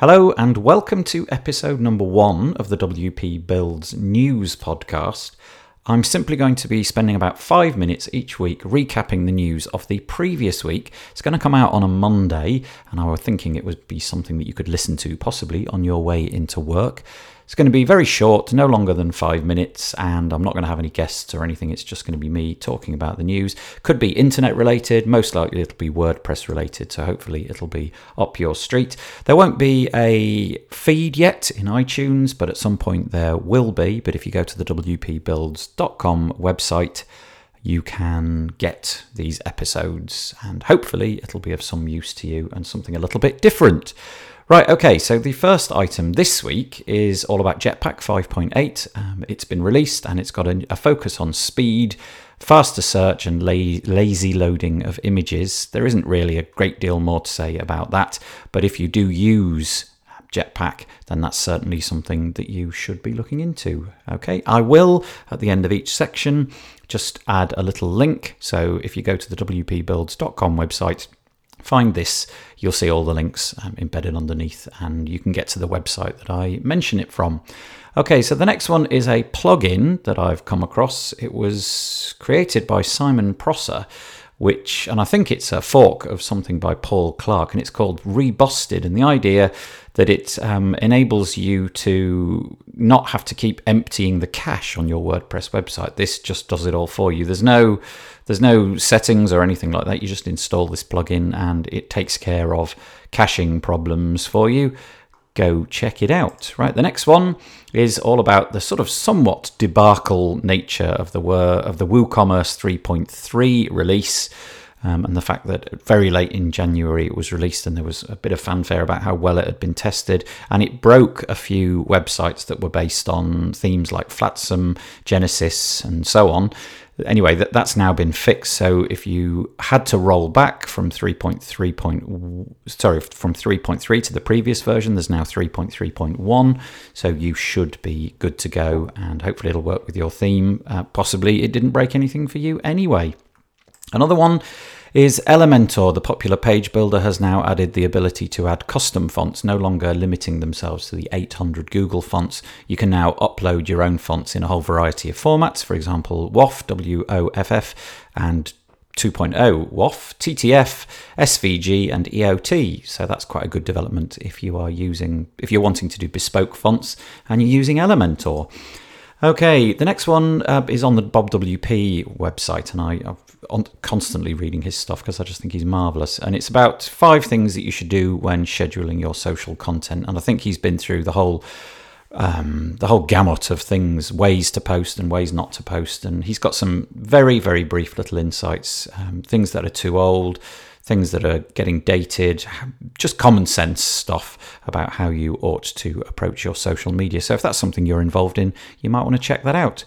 Hello, and welcome to episode number one of the WP Builds News podcast. I'm simply going to be spending about five minutes each week recapping the news of the previous week. It's going to come out on a Monday, and I was thinking it would be something that you could listen to possibly on your way into work. It's going to be very short, no longer than five minutes, and I'm not going to have any guests or anything. It's just going to be me talking about the news. Could be internet related, most likely it'll be WordPress related, so hopefully it'll be up your street. There won't be a feed yet in iTunes, but at some point there will be. But if you go to the WPBuilds.com website, you can get these episodes, and hopefully it'll be of some use to you and something a little bit different. Right, okay, so the first item this week is all about Jetpack 5.8. Um, it's been released and it's got a, a focus on speed, faster search, and la- lazy loading of images. There isn't really a great deal more to say about that, but if you do use Jetpack, then that's certainly something that you should be looking into. Okay, I will at the end of each section just add a little link. So if you go to the WPBuilds.com website, find this, you'll see all the links um, embedded underneath, and you can get to the website that I mention it from. Okay, so the next one is a plugin that I've come across. It was created by Simon Prosser, which, and I think it's a fork of something by Paul Clark, and it's called Rebusted. And the idea that it um, enables you to not have to keep emptying the cache on your WordPress website. This just does it all for you. There's no there's no settings or anything like that. You just install this plugin and it takes care of caching problems for you. Go check it out. Right, the next one is all about the sort of somewhat debacle nature of the of the WooCommerce 3.3 release. Um, and the fact that very late in January it was released and there was a bit of fanfare about how well it had been tested, and it broke a few websites that were based on themes like Flatsome, Genesis, and so on. Anyway, that, that's now been fixed. So if you had to roll back from 3.3. Point, sorry, from 3.3 to the previous version, there's now 3.3.1. So you should be good to go, and hopefully it'll work with your theme. Uh, possibly it didn't break anything for you anyway. Another one is Elementor, the popular page builder, has now added the ability to add custom fonts, no longer limiting themselves to the 800 Google fonts. You can now upload your own fonts in a whole variety of formats, for example, WOFF, W-O-F-F, and 2.0 WOFF, TTF, SVG, and EOT. So that's quite a good development if you are using, if you're wanting to do bespoke fonts and you're using Elementor. Okay, the next one uh, is on the Bob WP website, and I, I'm constantly reading his stuff because I just think he's marvelous. And it's about five things that you should do when scheduling your social content. And I think he's been through the whole um, the whole gamut of things, ways to post and ways not to post. And he's got some very, very brief little insights, um, things that are too old, things that are getting dated, just common sense stuff about how you ought to approach your social media. So if that's something you're involved in, you might want to check that out.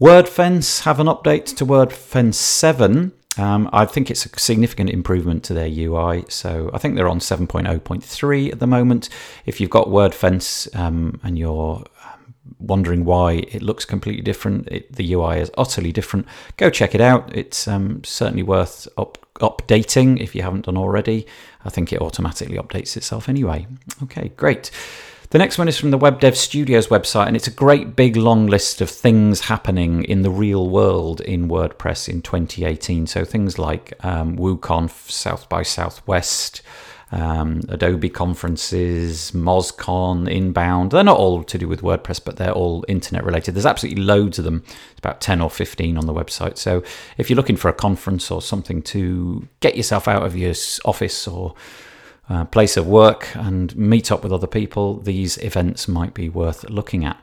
WordFence have an update to WordFence 7. Um, I think it's a significant improvement to their UI. So I think they're on 7.0.3 at the moment. If you've got WordFence um, and you're um, wondering why it looks completely different, it, the UI is utterly different, go check it out. It's um, certainly worth up, updating if you haven't done already. I think it automatically updates itself anyway. Okay, great. The next one is from the Web Dev Studios website, and it's a great big long list of things happening in the real world in WordPress in 2018. So things like um, WooConf, South by Southwest, um, Adobe conferences, MozCon, Inbound. They're not all to do with WordPress, but they're all internet related. There's absolutely loads of them. It's about 10 or 15 on the website. So if you're looking for a conference or something to get yourself out of your office or uh, place of work and meet up with other people, these events might be worth looking at.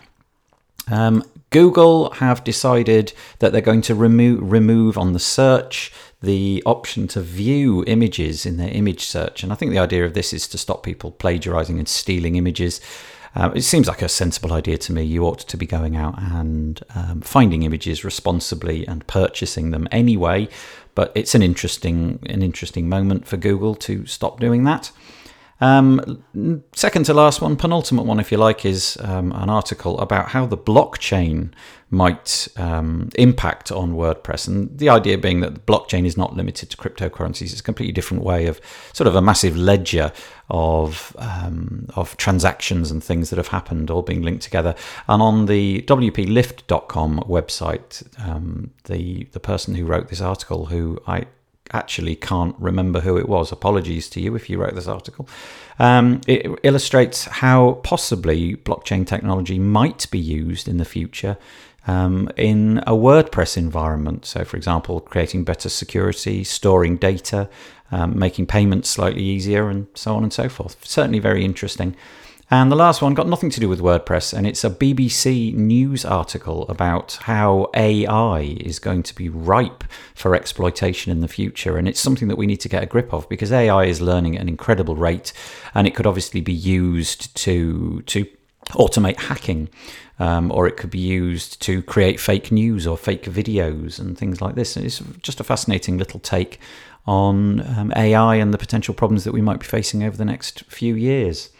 Um, Google have decided that they're going to remo- remove on the search the option to view images in their image search. And I think the idea of this is to stop people plagiarizing and stealing images. Uh, it seems like a sensible idea to me. You ought to be going out and um, finding images responsibly and purchasing them anyway. But it's an interesting, an interesting moment for Google to stop doing that. Um, second to last one, penultimate one, if you like, is um, an article about how the blockchain might um, impact on WordPress. And the idea being that the blockchain is not limited to cryptocurrencies, it's a completely different way of sort of a massive ledger of um, of transactions and things that have happened all being linked together. And on the wplift.com website, um, the the person who wrote this article, who I actually can't remember who it was. Apologies to you if you wrote this article. Um, it illustrates how possibly blockchain technology might be used in the future um, in a WordPress environment. So, for example, creating better security, storing data, um, making payments slightly easier, and so on and so forth. Certainly very interesting. And the last one got nothing to do with WordPress, and it's a BBC News article about how AI is going to be ripe for exploitation in the future. And it's something that we need to get a grip of because AI is learning at an incredible rate, and it could obviously be used to to automate hacking. Um, or it could be used to create fake news or fake videos and things like this. It's just a fascinating little take on um, AI and the potential problems that we might be facing over the next few years.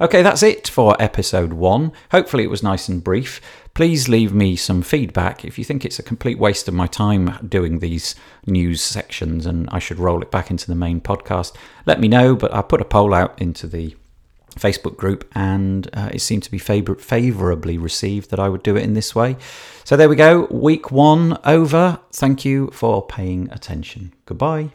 Okay, that's it for episode one. Hopefully, it was nice and brief. Please leave me some feedback if you think it's a complete waste of my time doing these news sections and I should roll it back into the main podcast. Let me know, but I put a poll out into the Facebook group and uh, it seemed to be favor- favourably received that I would do it in this way. So there we go, week one over. Thank you for paying attention. Goodbye.